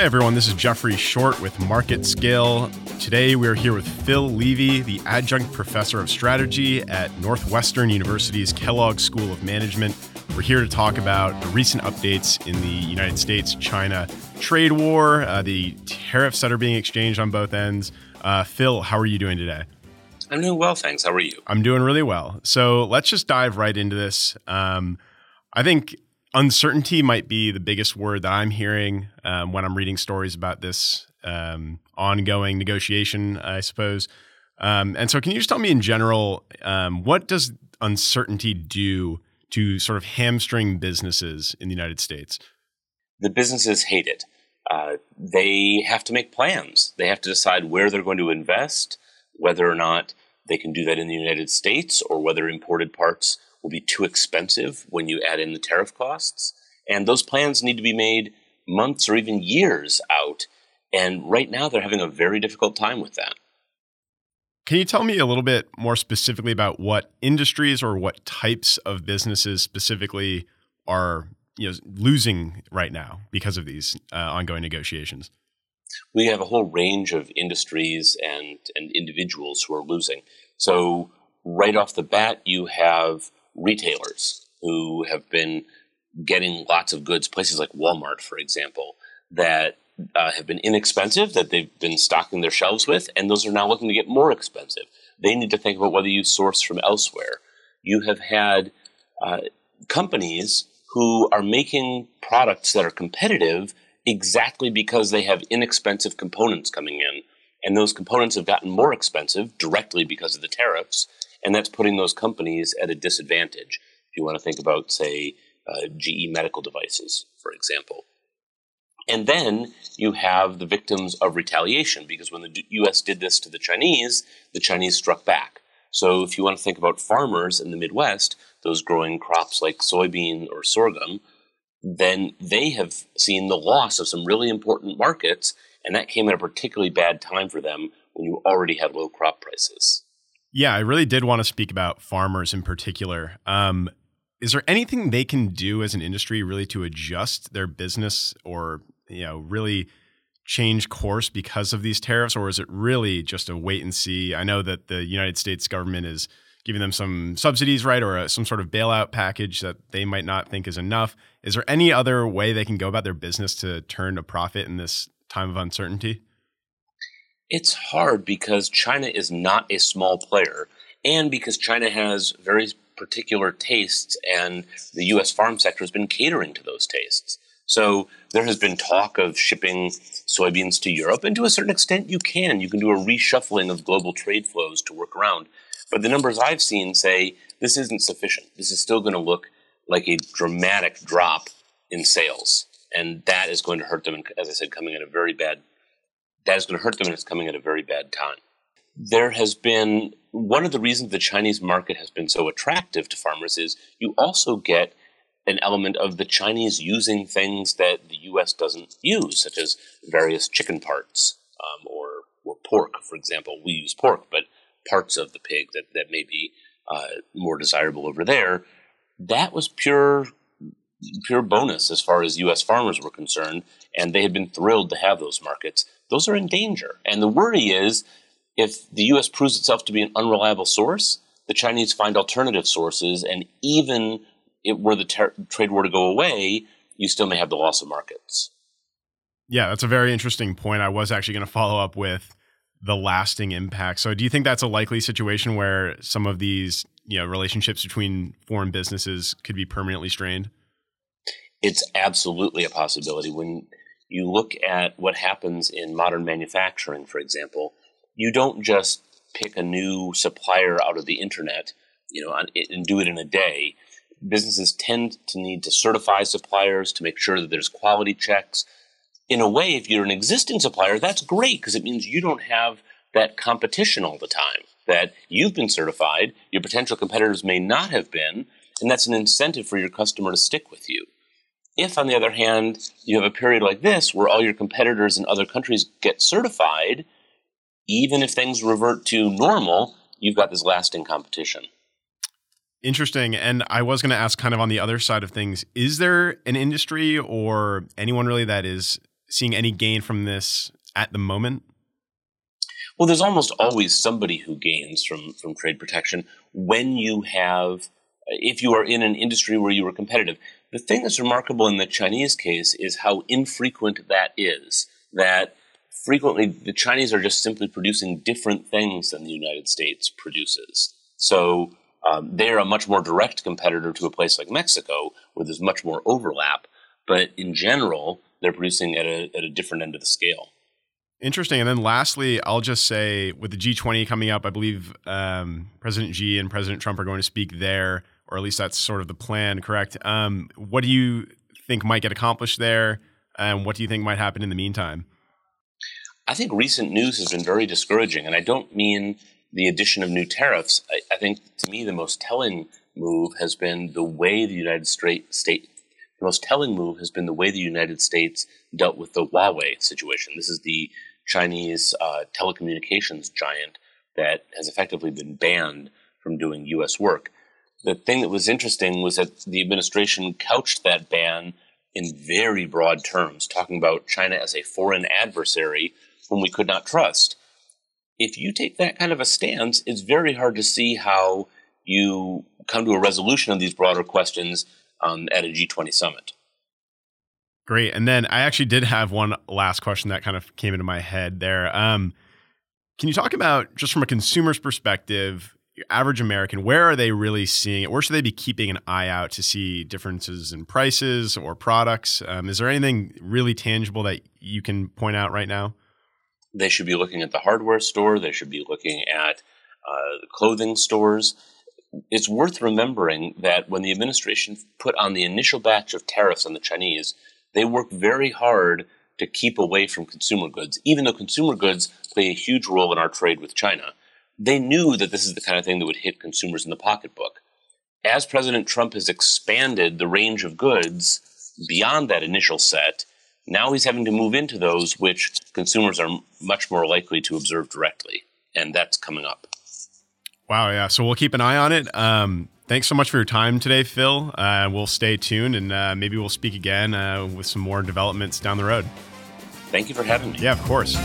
Hi, everyone. This is Jeffrey Short with Market Scale. Today, we're here with Phil Levy, the adjunct professor of strategy at Northwestern University's Kellogg School of Management. We're here to talk about the recent updates in the United States China trade war, uh, the tariffs that are being exchanged on both ends. Uh, Phil, how are you doing today? I'm doing well, thanks. How are you? I'm doing really well. So let's just dive right into this. Um, I think uncertainty might be the biggest word that I'm hearing um, when I'm reading stories about this um, ongoing negotiation, I suppose. Um, and so, can you just tell me in general, um, what does uncertainty do to sort of hamstring businesses in the United States? The businesses hate it. Uh, they have to make plans. They have to decide where they're going to invest, whether or not they can do that in the United States, or whether imported parts will be too expensive when you add in the tariff costs. And those plans need to be made months or even years out. And right now, they're having a very difficult time with that. Can you tell me a little bit more specifically about what industries or what types of businesses specifically are you know, losing right now because of these uh, ongoing negotiations? We have a whole range of industries and, and individuals who are losing. So, right off the bat, you have retailers who have been getting lots of goods, places like Walmart, for example, that uh, have been inexpensive, that they've been stocking their shelves with, and those are now looking to get more expensive. They need to think about whether you source from elsewhere. You have had uh, companies who are making products that are competitive exactly because they have inexpensive components coming in. And those components have gotten more expensive directly because of the tariffs and that's putting those companies at a disadvantage. If you want to think about, say, uh, GE medical devices, for example. And then you have the victims of retaliation, because when the US did this to the Chinese, the Chinese struck back. So if you want to think about farmers in the Midwest, those growing crops like soybean or sorghum, then they have seen the loss of some really important markets, and that came at a particularly bad time for them when you already had low crop prices. Yeah, I really did want to speak about farmers in particular. Um, is there anything they can do as an industry really to adjust their business or you know really change course because of these tariffs or is it really just a wait and see? I know that the united states government is giving them some subsidies right or a, some sort of bailout package that they might not think is enough. Is there any other way they can go about their business to turn a profit in this time of uncertainty it's hard because China is not a small player, and because China has very particular tastes, and the U.S. farm sector has been catering to those tastes. So there has been talk of shipping soybeans to Europe, and to a certain extent, you can. You can do a reshuffling of global trade flows to work around. But the numbers I've seen say this isn't sufficient. This is still going to look like a dramatic drop in sales, and that is going to hurt them. As I said, coming at a very bad that is going to hurt them and it's coming at a very bad time. There has been one of the reasons the Chinese market has been so attractive to farmers is you also get an element of the Chinese using things that the U.S. doesn't use, such as various chicken parts um, or, or pork, for example. We use pork, but parts of the pig that, that may be uh, more desirable over there. That was pure pure bonus as far as U.S. farmers were concerned, and they had been thrilled to have those markets. Those are in danger, and the worry is if the U.S. proves itself to be an unreliable source, the Chinese find alternative sources, and even it, were the ter- trade war to go away, you still may have the loss of markets. Yeah, that's a very interesting point. I was actually going to follow up with the lasting impact. So, do you think that's a likely situation where some of these, you know, relationships between foreign businesses could be permanently strained? it's absolutely a possibility. When you look at what happens in modern manufacturing, for example, you don't just pick a new supplier out of the internet, you know, and do it in a day. Businesses tend to need to certify suppliers to make sure that there's quality checks. In a way, if you're an existing supplier, that's great because it means you don't have that competition all the time. That you've been certified, your potential competitors may not have been, and that's an incentive for your customer to stick with you. If, on the other hand, you have a period like this where all your competitors in other countries get certified, even if things revert to normal, you've got this lasting competition. Interesting. And I was going to ask kind of on the other side of things is there an industry or anyone really that is seeing any gain from this at the moment? Well, there's almost always somebody who gains from from trade protection when you have if you are in an industry where you are competitive. The thing that's remarkable in the Chinese case is how infrequent that is. That frequently the Chinese are just simply producing different things than the United States produces. So um, they're a much more direct competitor to a place like Mexico, where there's much more overlap. But in general, they're producing at a, at a different end of the scale. Interesting. And then lastly, I'll just say with the G20 coming up, I believe um, President Xi and President Trump are going to speak there, or at least that's sort of the plan, correct? Um, what do you think might get accomplished there? And what do you think might happen in the meantime? I think recent news has been very discouraging. And I don't mean the addition of new tariffs. I, I think to me, the most telling move has been the way the United States, state, the most telling move has been the way the United States dealt with the Huawei situation. This is the Chinese uh, telecommunications giant that has effectively been banned from doing U.S. work. The thing that was interesting was that the administration couched that ban in very broad terms, talking about China as a foreign adversary whom we could not trust. If you take that kind of a stance, it's very hard to see how you come to a resolution of these broader questions um, at a G20 summit. Great. And then I actually did have one last question that kind of came into my head there. Um, can you talk about just from a consumer's perspective, your average American, where are they really seeing it? Where should they be keeping an eye out to see differences in prices or products? Um, is there anything really tangible that you can point out right now? They should be looking at the hardware store. They should be looking at uh, clothing stores. It's worth remembering that when the administration put on the initial batch of tariffs on the Chinese, they worked very hard to keep away from consumer goods, even though consumer goods play a huge role in our trade with China. They knew that this is the kind of thing that would hit consumers in the pocketbook. As President Trump has expanded the range of goods beyond that initial set, now he's having to move into those which consumers are much more likely to observe directly. And that's coming up. Wow, yeah. So we'll keep an eye on it. Um, Thanks so much for your time today, Phil. Uh, we'll stay tuned and uh, maybe we'll speak again uh, with some more developments down the road. Thank you for having me. Yeah, of course.